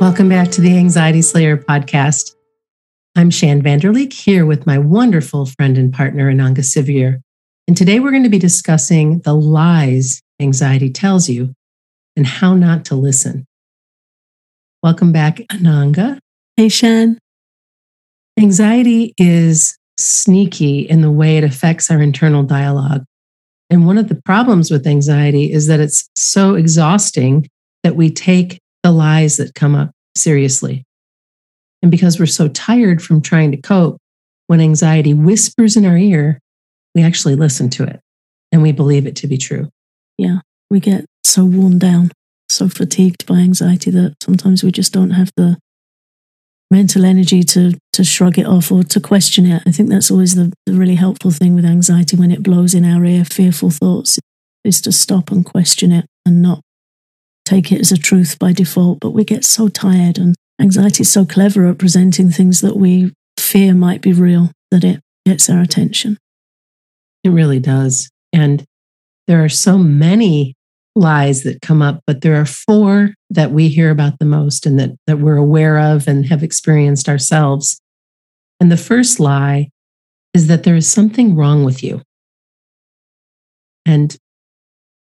Welcome back to the Anxiety Slayer podcast. I'm Shann Vander Leek here with my wonderful friend and partner, Ananga Sivyer. And today we're going to be discussing the lies anxiety tells you and how not to listen. Welcome back, Ananga. Hey, Shann. Anxiety is sneaky in the way it affects our internal dialogue. And one of the problems with anxiety is that it's so exhausting that we take the lies that come up seriously. And because we're so tired from trying to cope, when anxiety whispers in our ear, we actually listen to it and we believe it to be true. Yeah, we get so worn down, so fatigued by anxiety that sometimes we just don't have the mental energy to to shrug it off or to question it. I think that's always the, the really helpful thing with anxiety when it blows in our ear, fearful thoughts, is to stop and question it and not take it as a truth by default, but we get so tired and anxiety is so clever at presenting things that we fear might be real that it gets our attention. It really does. And there are so many lies that come up, but there are four that we hear about the most and that, that we're aware of and have experienced ourselves. And the first lie is that there is something wrong with you. And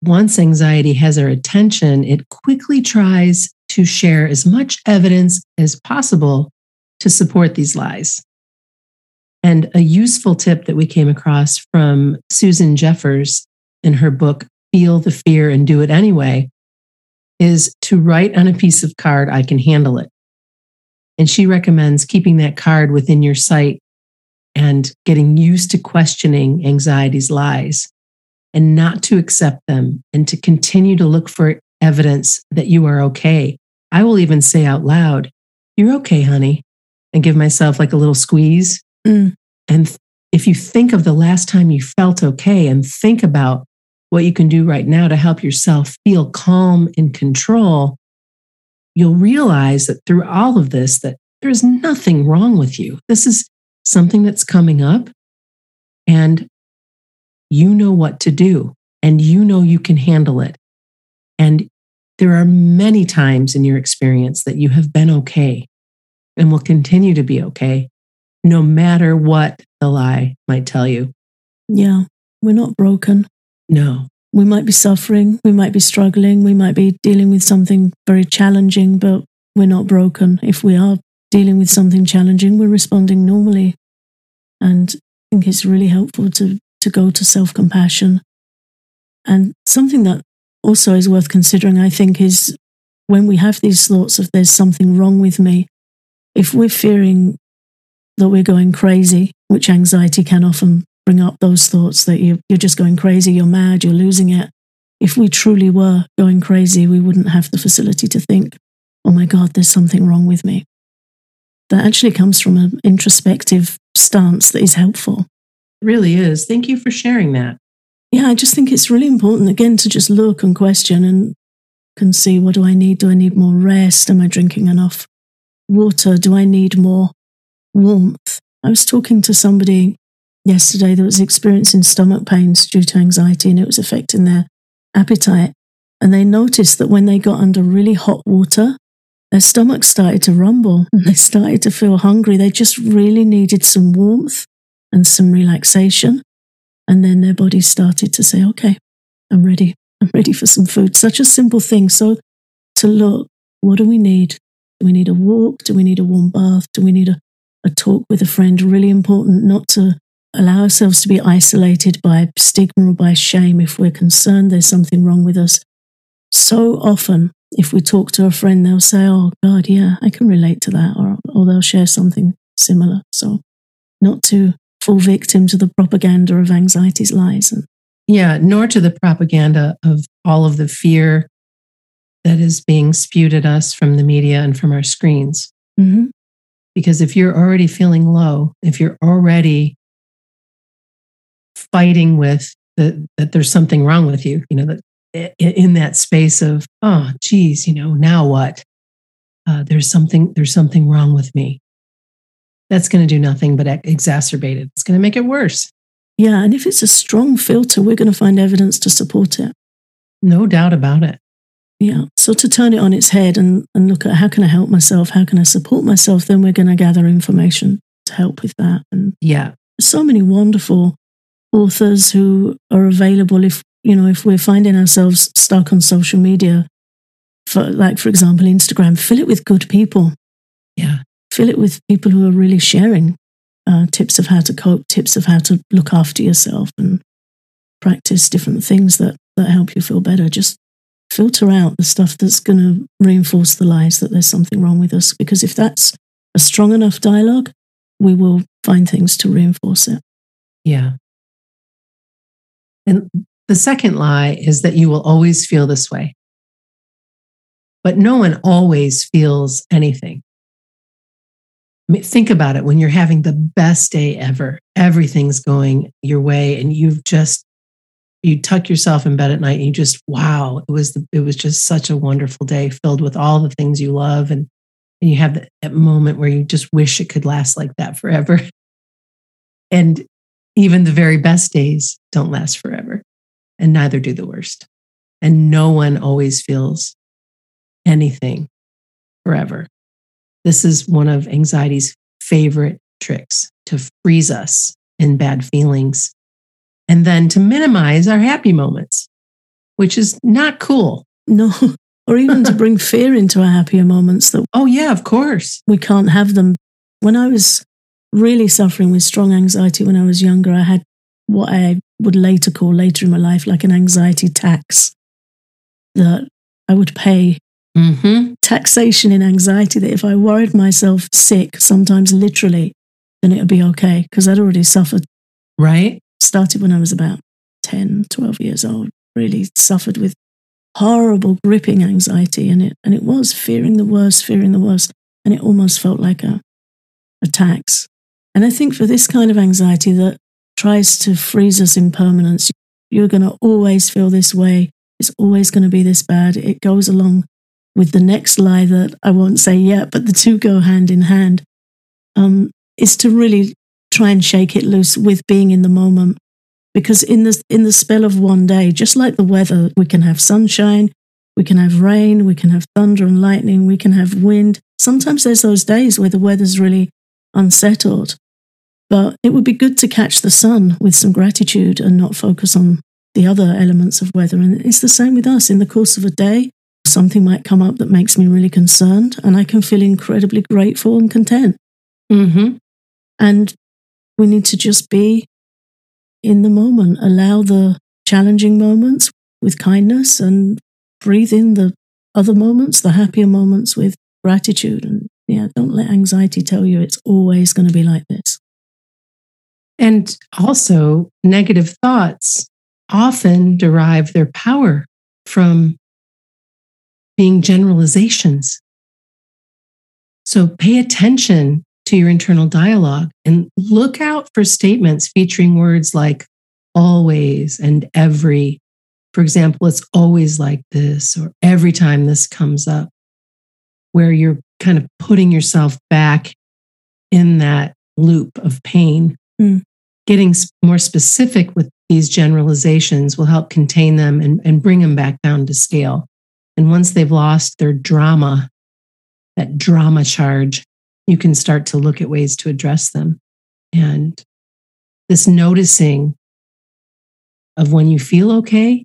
once anxiety has our attention, it quickly tries to share as much evidence as possible to support these lies. And a useful tip that we came across from Susan Jeffers in her book, Feel the Fear and Do It Anyway, is to write on a piece of card, I can handle it. And she recommends keeping that card within your sight and getting used to questioning anxiety's lies and not to accept them and to continue to look for evidence that you are okay. I will even say out loud, You're okay, honey, and give myself like a little squeeze. Mm. And if you think of the last time you felt okay and think about what you can do right now to help yourself feel calm and control, you'll realize that through all of this that there's nothing wrong with you. This is something that's coming up and you know what to do and you know you can handle it. And there are many times in your experience that you have been okay and will continue to be okay, no matter what the lie might tell you. Yeah, we're not broken. No. We might be suffering, we might be struggling, we might be dealing with something very challenging, but we're not broken. If we are dealing with something challenging, we're responding normally. And I think it's really helpful to to go to self compassion. And something that also is worth considering, I think, is when we have these thoughts of there's something wrong with me, if we're fearing that we're going crazy, which anxiety can often bring up those thoughts that you, you're just going crazy, you're mad, you're losing it. If we truly were going crazy, we wouldn't have the facility to think, oh my God, there's something wrong with me. That actually comes from an introspective stance that is helpful. It really is. Thank you for sharing that. Yeah, I just think it's really important, again, to just look and question and can see what do I need? Do I need more rest? Am I drinking enough water? Do I need more warmth? I was talking to somebody yesterday that was experiencing stomach pains due to anxiety and it was affecting their appetite. And they noticed that when they got under really hot water, their stomach started to rumble and they started to feel hungry. They just really needed some warmth and some relaxation. And then their body started to say, okay, I'm ready. I'm ready for some food. Such a simple thing. So to look, what do we need? Do we need a walk? Do we need a warm bath? Do we need a, a talk with a friend? Really important not to allow ourselves to be isolated by stigma or by shame if we're concerned there's something wrong with us. So often, if we talk to a friend, they'll say, Oh, God, yeah, I can relate to that, or, or they'll share something similar. So, not to fall victim to the propaganda of anxiety's lies. And, yeah, nor to the propaganda of all of the fear that is being spewed at us from the media and from our screens. Mm-hmm. Because if you're already feeling low, if you're already fighting with the, that there's something wrong with you, you know, that in that space of, oh, geez, you know, now what? Uh, there's something, there's something wrong with me. that's going to do nothing but exacerbate it. It's going to make it worse. Yeah. And if it's a strong filter, we're going to find evidence to support it. No doubt about it. Yeah. So to turn it on its head and, and look at how can I help myself? How can I support myself? Then we're going to gather information to help with that. And yeah, so many wonderful authors who are available if, you know, if we're finding ourselves stuck on social media, for like, for example, Instagram, fill it with good people. Yeah. Fill it with people who are really sharing uh, tips of how to cope, tips of how to look after yourself and practice different things that, that help you feel better. Just filter out the stuff that's going to reinforce the lies that there's something wrong with us. Because if that's a strong enough dialogue, we will find things to reinforce it. Yeah. And the second lie is that you will always feel this way. But no one always feels anything. I mean, think about it when you're having the best day ever, everything's going your way, and you've just you tuck yourself in bed at night and you just wow it was the, it was just such a wonderful day filled with all the things you love and and you have that, that moment where you just wish it could last like that forever and even the very best days don't last forever and neither do the worst and no one always feels anything forever this is one of anxiety's favorite tricks to freeze us in bad feelings and then to minimize our happy moments, which is not cool. No, or even to bring fear into our happier moments that, oh, yeah, of course. We can't have them. When I was really suffering with strong anxiety when I was younger, I had what I would later call later in my life like an anxiety tax that I would pay. Mm-hmm. Taxation in anxiety that if I worried myself sick, sometimes literally, then it would be okay because I'd already suffered. Right started when I was about 10, 12 years old, really suffered with horrible gripping anxiety. And it, and it was fearing the worst, fearing the worst. And it almost felt like a, a tax. And I think for this kind of anxiety that tries to freeze us in permanence, you're going to always feel this way. It's always going to be this bad. It goes along with the next lie that I won't say yet, but the two go hand in hand. Um, is to really try and shake it loose with being in the moment. Because in the, in the spell of one day, just like the weather, we can have sunshine, we can have rain, we can have thunder and lightning, we can have wind. Sometimes there's those days where the weather's really unsettled. But it would be good to catch the sun with some gratitude and not focus on the other elements of weather. And it's the same with us. In the course of a day, something might come up that makes me really concerned, and I can feel incredibly grateful and content. Mm-hmm. And we need to just be in the moment, allow the challenging moments with kindness and breathe in the other moments, the happier moments with gratitude. And yeah, don't let anxiety tell you it's always going to be like this. And also, negative thoughts often derive their power from being generalizations. So pay attention to your internal dialogue and look out for statements featuring words like always and every. For example, it's always like this, or every time this comes up, where you're kind of putting yourself back in that loop of pain. Mm. Getting more specific with these generalizations will help contain them and, and bring them back down to scale. And once they've lost their drama, that drama charge, you can start to look at ways to address them. And this noticing of when you feel okay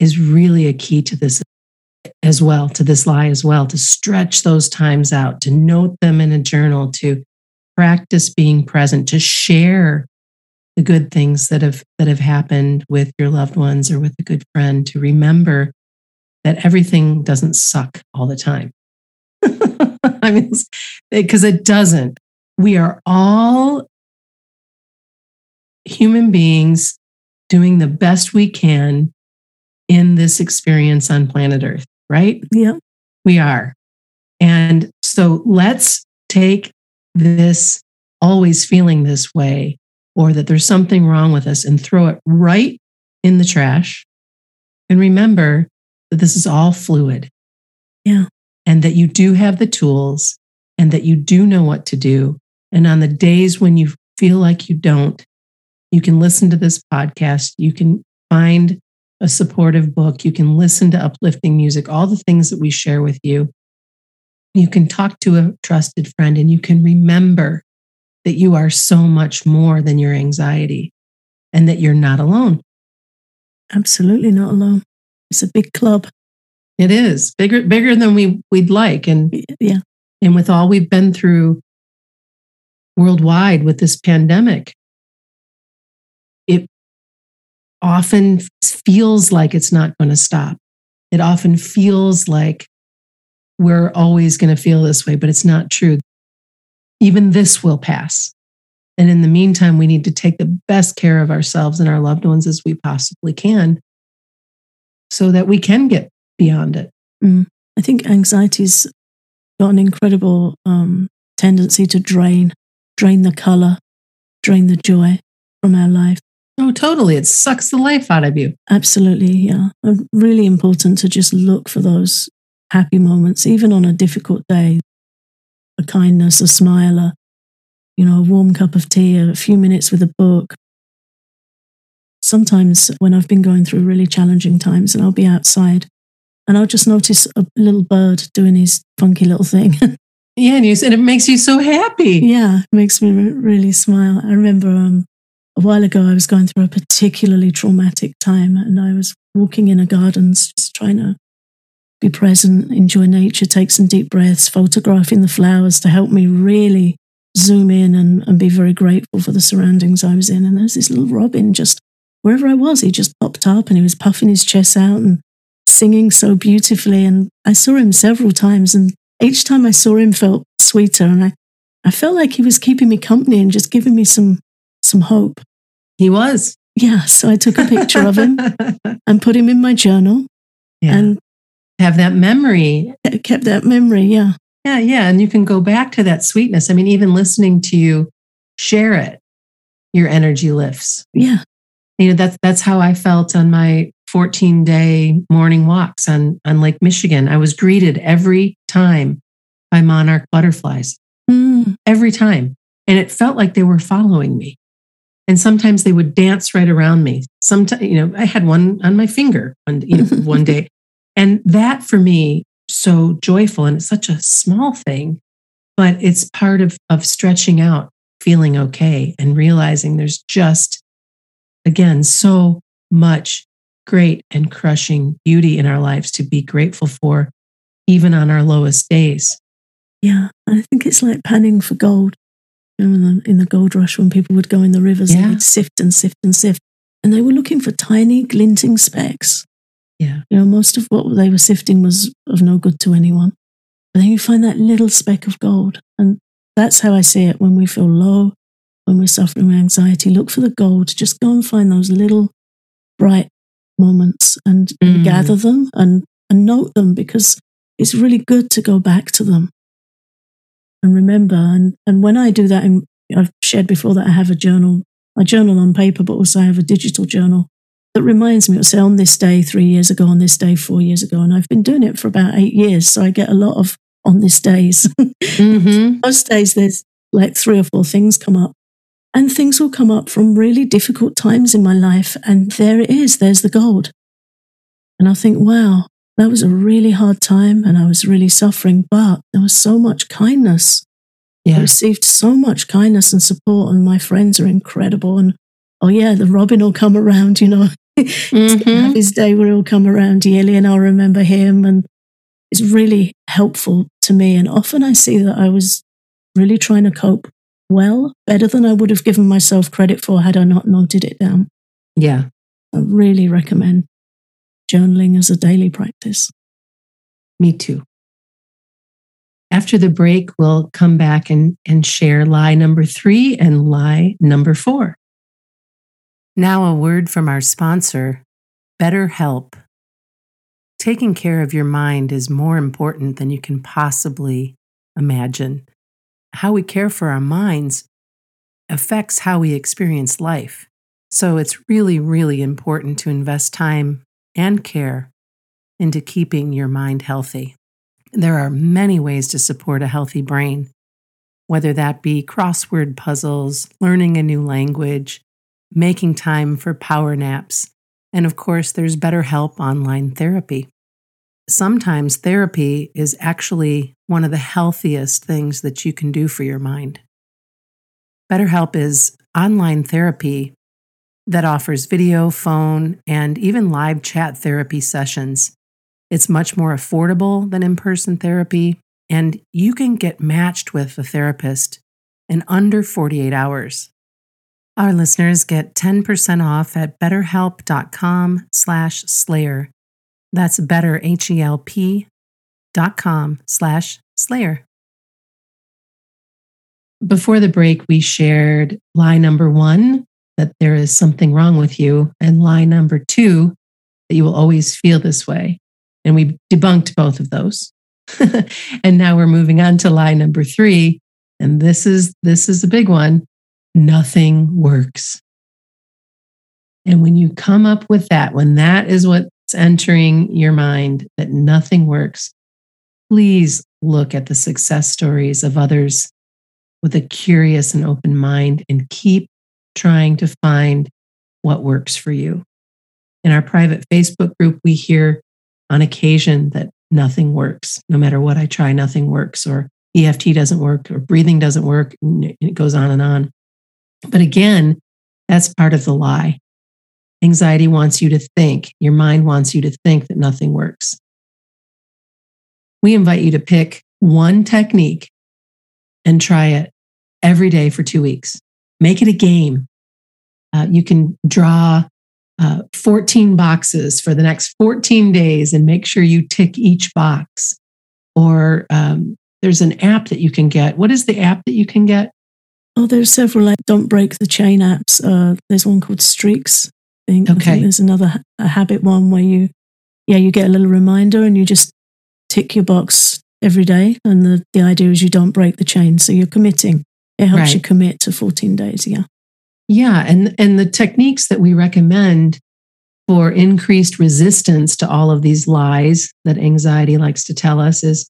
is really a key to this as well, to this lie as well, to stretch those times out, to note them in a journal, to practice being present, to share the good things that have that have happened with your loved ones or with a good friend, to remember that everything doesn't suck all the time. I mean, because it doesn't. We are all human beings doing the best we can in this experience on planet Earth, right? Yeah. We are. And so let's take this always feeling this way or that there's something wrong with us and throw it right in the trash. And remember that this is all fluid. Yeah and that you do have the tools and that you do know what to do And on the days when you feel like you don't, you can listen to this podcast. You can find a supportive book. You can listen to uplifting music, all the things that we share with you. You can talk to a trusted friend and you can remember that you are so much more than your anxiety and that you're not alone. Absolutely not alone. It's a big club. It is bigger, bigger than we we'd like. And yeah. And with all we've been through worldwide with this pandemic, it often feels like it's not going to stop. It often feels like we're always going to feel this way, but it's not true. Even this will pass. And in the meantime, we need to take the best care of ourselves and our loved ones as we possibly can so that we can get beyond it. Mm. I think anxiety's got an incredible um, tendency to drain, drain the color, drain the joy from our life. Oh, totally. It sucks the life out of you. Absolutely. Yeah. And really important to just look for those happy moments, even on a difficult day. A kindness, a smile, a, you know, a warm cup of tea, a few minutes with a book. Sometimes when I've been going through really challenging times and I'll be outside and I'll just notice a little bird doing his funky little thing. yeah, and, you, and it makes you so happy. Yeah, it makes me really smile. I remember um, a while ago I was going through a particularly traumatic time and I was walking in a garden just trying to be present, enjoy nature, take some deep breaths, photographing the flowers to help me really zoom in and, and be very grateful for the surroundings I was in. And there's this little robin just wherever I was, he just popped up and he was puffing his chest out and singing so beautifully. And I saw him several times, and each time I saw him felt sweeter. And I, I felt like he was keeping me company and just giving me some some hope. He was. Yeah. So I took a picture of him and put him in my journal. Yeah. And have that memory. Kept that memory. Yeah. Yeah. Yeah. And you can go back to that sweetness. I mean, even listening to you share it, your energy lifts. Yeah. You know, that's that's how I felt on my 14 day morning walks on, on Lake Michigan. I was greeted every time by monarch butterflies, mm. every time. And it felt like they were following me. And sometimes they would dance right around me. Sometimes, you know, I had one on my finger one, you know, one day. And that for me, so joyful. And it's such a small thing, but it's part of, of stretching out, feeling okay, and realizing there's just, again, so much great and crushing beauty in our lives to be grateful for, even on our lowest days. Yeah, I think it's like panning for gold. You know, in, the, in the gold rush, when people would go in the rivers, yeah. they'd sift and sift and sift, and they were looking for tiny glinting specks. Yeah, you know, most of what they were sifting was of no good to anyone. But then you find that little speck of gold, and that's how I see it. When we feel low, when we're suffering with anxiety, look for the gold. Just go and find those little bright moments and, mm. gather them and, and note them because it's really good to go back to them and remember. And, and when I do that, in, I've shared before that I have a journal, I journal on paper, but also I have a digital journal that reminds me, it'll say on this day three years ago, on this day four years ago. And I've been doing it for about eight years. So I get a lot of on this days. mm-hmm. Most days there's like three or four things come up. And things will come up from really difficult times in my life. And there it is, there's the gold. And I think, wow, that was a really hard time and I was really suffering, but there was so much kindness. Yeah. I received so much kindness and support, and my friends are incredible. And oh, yeah, the Robin will come around, you know. Mm-hmm. his day where he'll come around yearly and I'll remember him. And it's really helpful to me. And often I see that I was really trying to cope well, better than I would have given myself credit for had I not noted it down. Yeah. I really recommend journaling as a daily practice. Me too. After the break, we'll come back and, and share lie number three and lie number four. Now, a word from our sponsor, BetterHelp. Taking care of your mind is more important than you can possibly imagine how we care for our minds affects how we experience life. So it's really, really important to invest time and care into keeping your mind healthy. There are many ways to support a healthy brain. whether that be crossword puzzles, learning a new language, making time for power naps, and of course, there's BetterHelp online therapy. Sometimes therapy is actually one of the healthiest things that you can do for your mind. BetterHelp is online therapy that offers video, phone, and even live chat therapy sessions. It's much more affordable than in person therapy, and you can get matched with a therapist in under 48 hours. Our listeners get 10% off at betterhelp.com slash slayer. That's better, dot com slash slayer. Before the break, we shared lie number one, that there is something wrong with you, and lie number two, that you will always feel this way. And we debunked both of those. and now we're moving on to lie number three. And this is this is a big one nothing works. And when you come up with that, when that is what's entering your mind, that nothing works, please look at the success stories of others with a curious and open mind and keep trying to find what works for you. In our private Facebook group, we hear on occasion that nothing works. No matter what I try, nothing works, or EFT doesn't work, or breathing doesn't work. And it goes on and on. But again, that's part of the lie. Anxiety wants you to think, your mind wants you to think that nothing works. We invite you to pick one technique and try it every day for two weeks. Make it a game. Uh, you can draw uh, 14 boxes for the next 14 days and make sure you tick each box. Or um, there's an app that you can get. What is the app that you can get? Oh, there's several like Don't Break the Chain apps. Uh, there's one called Streaks. I think. Okay. I think there's another a habit one where you, yeah, you get a little reminder and you just tick your box every day. And the, the idea is you don't break the chain. So you're committing. It helps right. you commit to 14 days. Yeah. Yeah. And, and the techniques that we recommend for increased resistance to all of these lies that anxiety likes to tell us is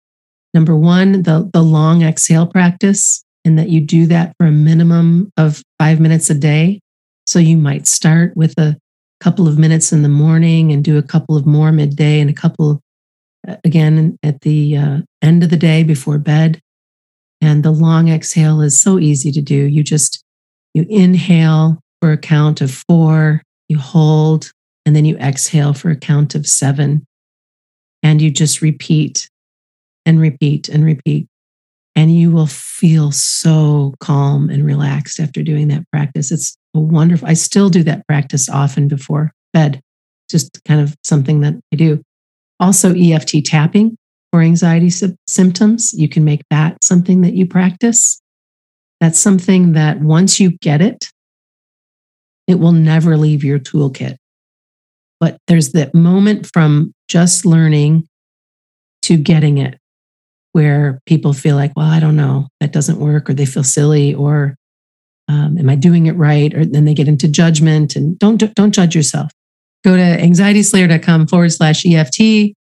number one, the, the long exhale practice and that you do that for a minimum of five minutes a day. So you might start with a couple of minutes in the morning and do a couple of more midday and a couple uh, again at the uh, end of the day before bed. And the long exhale is so easy to do. You just you inhale for a count of four, you hold, and then you exhale for a count of seven. And you just repeat and repeat and repeat and you will feel so calm and relaxed after doing that practice. It's a wonderful. I still do that practice often before bed, just kind of something that I do. Also, EFT tapping for anxiety sy- symptoms. You can make that something that you practice. That's something that once you get it, it will never leave your toolkit. But there's that moment from just learning to getting it where people feel like, well, I don't know, that doesn't work, or they feel silly, or um, am I doing it right? Or then they get into judgment and don't don't judge yourself. Go to anxietyslayer.com forward slash EFT,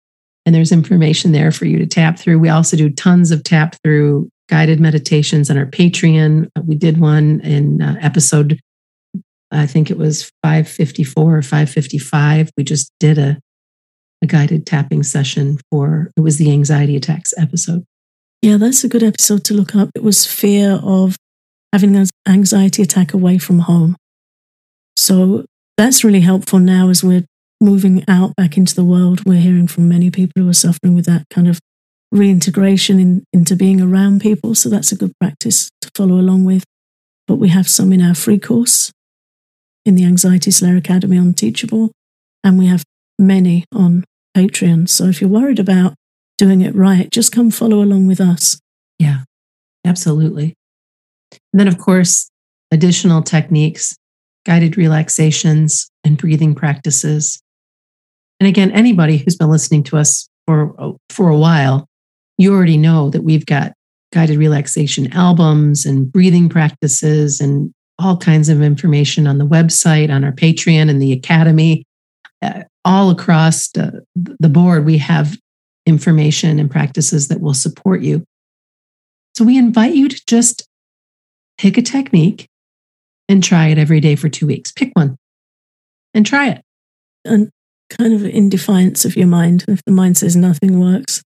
and there's information there for you to tap through. We also do tons of tap through guided meditations on our Patreon. We did one in uh, episode, I think it was 554 or 555. We just did a a guided tapping session for it was the anxiety attacks episode. Yeah, that's a good episode to look up. It was fear of having an anxiety attack away from home. So that's really helpful now as we're moving out back into the world. We're hearing from many people who are suffering with that kind of reintegration in, into being around people. So that's a good practice to follow along with. But we have some in our free course in the Anxiety Slayer Academy on Teachable, and we have many on Patreon. So if you're worried about doing it right, just come follow along with us. Yeah, absolutely. And then, of course, additional techniques, guided relaxations, and breathing practices. And again, anybody who's been listening to us for, for a while, you already know that we've got guided relaxation albums and breathing practices and all kinds of information on the website, on our Patreon and the Academy. Uh, all across the, the board, we have information and practices that will support you. So we invite you to just pick a technique and try it every day for two weeks. Pick one and try it. And kind of in defiance of your mind, if the mind says nothing works.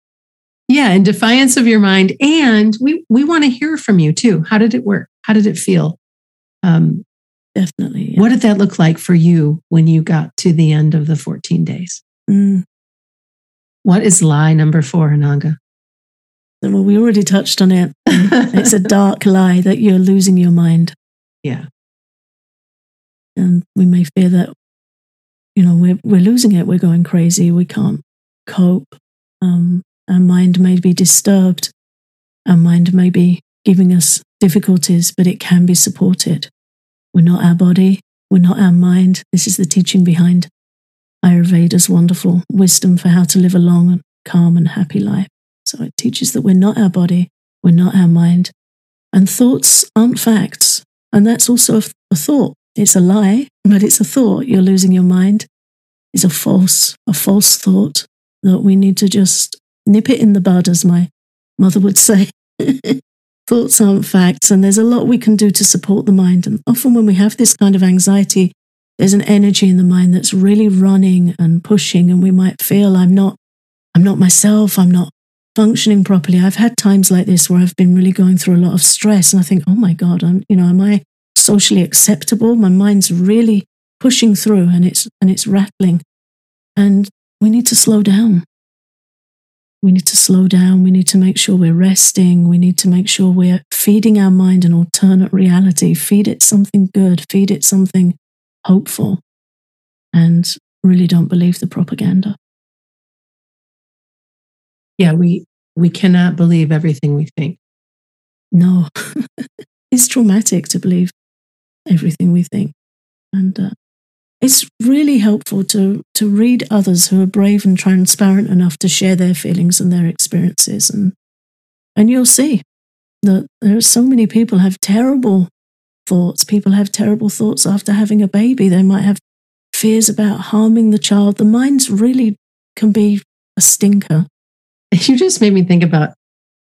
Yeah, in defiance of your mind. And we, we want to hear from you too. How did it work? How did it feel? Um, Definitely. Yeah. What did that look like for you when you got to the end of the 14 days? Mm. What is lie number four, Ananga? Well, we already touched on it. it's a dark lie that you're losing your mind. Yeah. And we may fear that, you know, we're, we're losing it. We're going crazy. We can't cope. Um, our mind may be disturbed. Our mind may be giving us difficulties, but it can be supported. We're not our body. We're not our mind. This is the teaching behind Ayurveda's wonderful wisdom for how to live a long, calm, and happy life. So it teaches that we're not our body. We're not our mind. And thoughts aren't facts. And that's also a, a thought. It's a lie, but it's a thought. You're losing your mind. It's a false, a false thought that we need to just nip it in the bud, as my mother would say. Thoughts aren't facts, and there's a lot we can do to support the mind. And often, when we have this kind of anxiety, there's an energy in the mind that's really running and pushing, and we might feel I'm not, I'm not myself, I'm not functioning properly. I've had times like this where I've been really going through a lot of stress, and I think, oh my God, I'm, you know, am I socially acceptable? My mind's really pushing through, and it's and it's rattling, and we need to slow down. We need to slow down. We need to make sure we're resting. We need to make sure we're feeding our mind an alternate reality. Feed it something good. Feed it something hopeful. And really don't believe the propaganda. Yeah, we we cannot believe everything we think. No, it's traumatic to believe everything we think, and uh, it's really helpful to to read others who are brave and transparent enough to share their feelings and their experiences. And and you'll see that there are so many people have terrible thoughts. People have terrible thoughts after having a baby. They might have fears about harming the child. The minds really can be a stinker. You just made me think about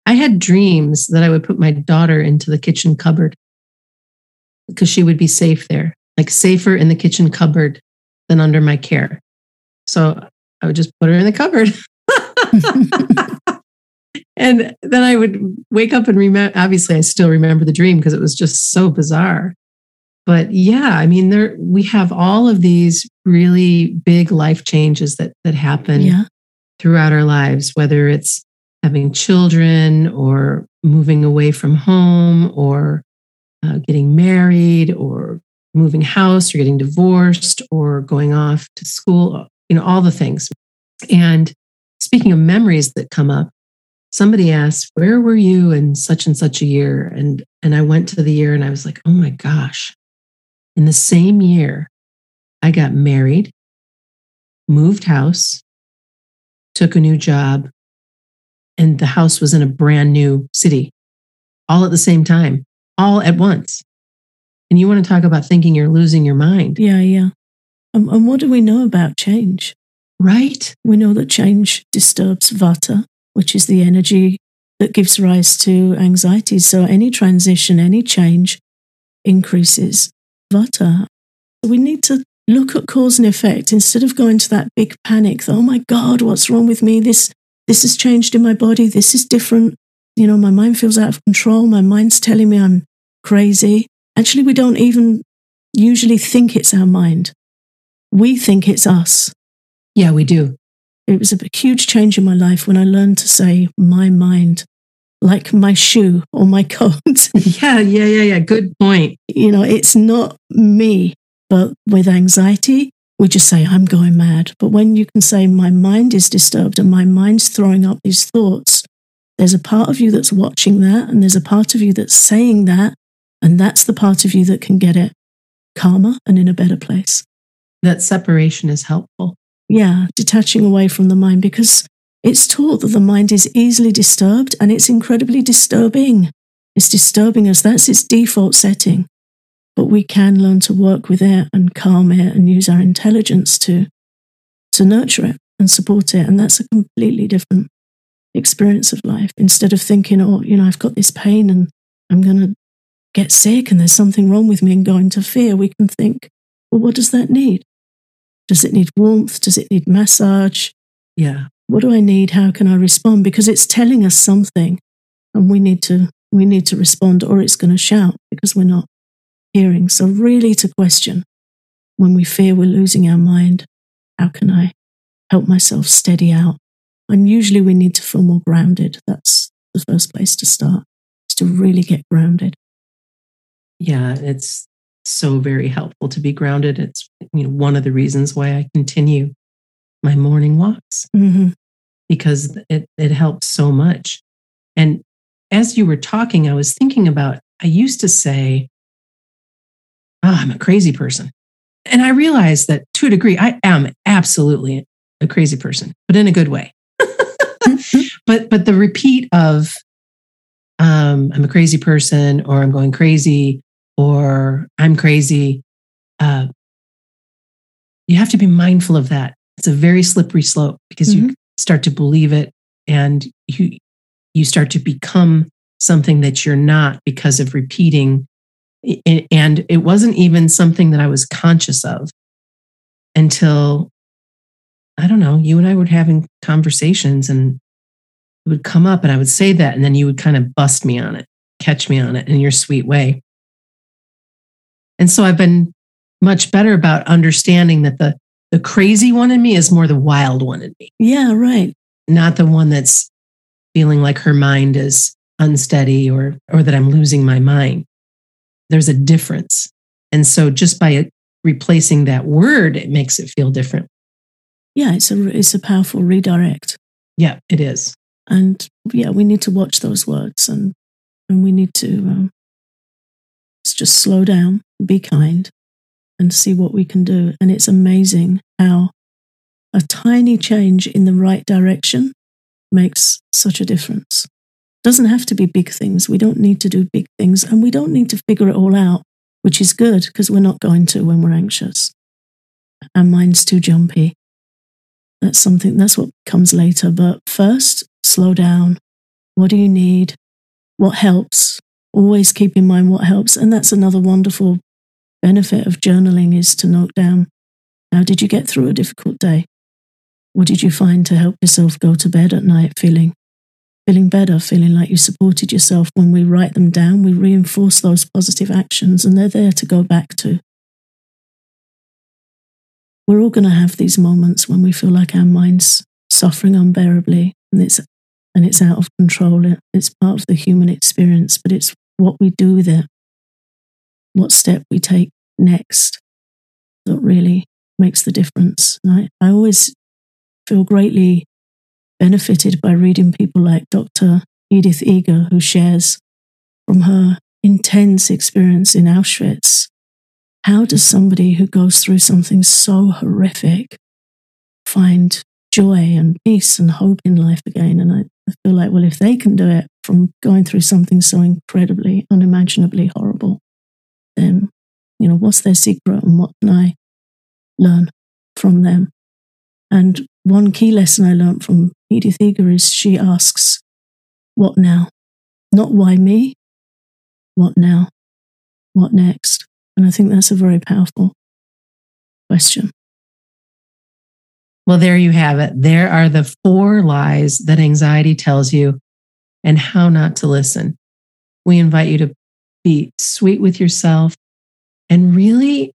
i had dreams that i would put my daughter into the kitchen cupboard because she would be safe there like safer in the kitchen cupboard than under my care. So I would just put her in the cupboard. and then I would wake up and remember, obviously, I still remember the dream because it was just so bizarre. But yeah, I mean, there we have all of these really big life changes that that happen yeah. throughout our lives, whether it's having children or moving away from home or uh, getting married or moving house or getting divorced or going off to school, you know, all the things. And speaking of memories that come up, somebody asked, Where were you in such and such a year? And and I went to the year and I was like, oh my gosh. In the same year, I got married, moved house, took a new job, and the house was in a brand new city, all at the same time, all at once. And you want to talk about thinking you're losing your mind. Yeah, yeah. Um, and what do we know about change? Right. We know that change disturbs vata, which is the energy that gives rise to anxiety. So any transition, any change increases vata. We need to look at cause and effect instead of going to that big panic that, oh my God, what's wrong with me? This, this has changed in my body. This is different. You know, my mind feels out of control. My mind's telling me I'm crazy. Actually, we don't even usually think it's our mind. We think it's us. Yeah, we do. It was a huge change in my life when I learned to say my mind, like my shoe or my coat. yeah, yeah, yeah, yeah. Good point. You know, it's not me, but with anxiety, we just say, I'm going mad. But when you can say, my mind is disturbed and my mind's throwing up these thoughts, there's a part of you that's watching that, and there's a part of you that's saying that, and that's the part of you that can get it calmer and in a better place. That separation is helpful. Yeah, detaching away from the mind because it's taught that the mind is easily disturbed and it's incredibly disturbing. It's disturbing us. That's its default setting. But we can learn to work with it and calm it and use our intelligence to, to nurture it and support it. And that's a completely different experience of life instead of thinking, oh, you know, I've got this pain and I'm going to get sick and there's something wrong with me and go into fear. We can think, well, what does that need? Does it need warmth? Does it need massage? Yeah. What do I need? How can I respond? Because it's telling us something and we need to we need to respond or it's going to shout because we're not hearing. So really to question when we fear we're losing our mind, how can I help myself steady out? And usually we need to feel more grounded. That's the first place to start, is to really get grounded. Yeah, it's so very helpful to be grounded. It's you know one of the reasons why I continue my morning walks Mm-hmm. because it it helps so much. And as you were talking, I was thinking about I used to say, oh, I'm a crazy person. And I realized that to a degree, I am absolutely a crazy person, but in a good way. but but the repeat of um, I'm a crazy person, or I'm going crazy, or I'm crazy. Uh, you have to be mindful of that. It's a very slippery slope because you start to believe it, and you you start to become something that you're not because of repeating. And it wasn't even something that I was conscious of until I don't know. You and I were having conversations, and it would come up, and I would say that, and then you would kind of bust me on it, catch me on it in your sweet way. And so I've been much better about understanding that the the crazy one in me is more the wild one in me, Yeah, right. not the one that's feeling like her mind is unsteady or or that I'm losing my mind. There's a difference. And so just by replacing that word, it makes it feel different. Yeah, it's a it's a powerful redirect. Yeah, it is. And yeah, we need to watch those words and and we need to um, just slow down, be kind, and see what we can do. And it's amazing how a tiny change in the right direction makes such a difference. Doesn't have to be big things. We don't need to do big things, and we don't need to figure it all out, which is good because we're not going to when we're anxious. Our mind's too jumpy. That's something, that's what comes later. But first, slow down. What do you need? What helps? Always keep in mind what helps. And that's another wonderful benefit of journaling is to note down how did you get through a difficult day? What did you find to help yourself go to bed at night feeling feeling better, feeling like you supported yourself? When we write them down, we reinforce those positive actions and they're there to go back to. We're all going to have these moments when we feel like our mind's suffering unbearably and it's and it's out of control. It- It's part of the human experience, but it's what we do with it, what step we take next that really makes the difference. I, I always feel greatly benefited by reading people like Dr. Edith Eger, who shares from her intense experience in Auschwitz. How does somebody who goes through something so horrific find joy and peace and hope in life again? And I, I feel like, well, if they can do it from going through something so incredibly, unimaginably horrible, then, you know, what's their secret and what can I learn from them? And one key lesson I learned from Edith Eger is she asks, What now? Not why me? What now? What next? And I think that's a very powerful question. Well, there you have it. There are the four lies that anxiety tells you and how not to listen. We invite you to be sweet with yourself and really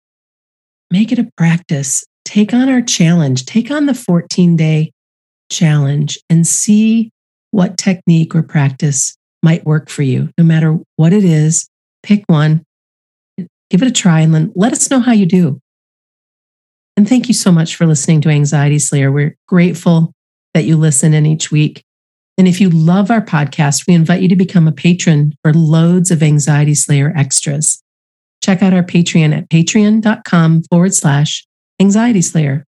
make it a practice. Take on our challenge, take on the 14 day challenge and see what technique or practice might work for you. No matter what it is, pick one, give it a try, and then let us know how you do. And thank you so much for listening to Anxiety Slayer. We're grateful that you listen in each week. And if you love our podcast, we invite you to become a patron for loads of Anxiety Slayer extras. Check out our Patreon at patreon.com forward slash anxiety slayer.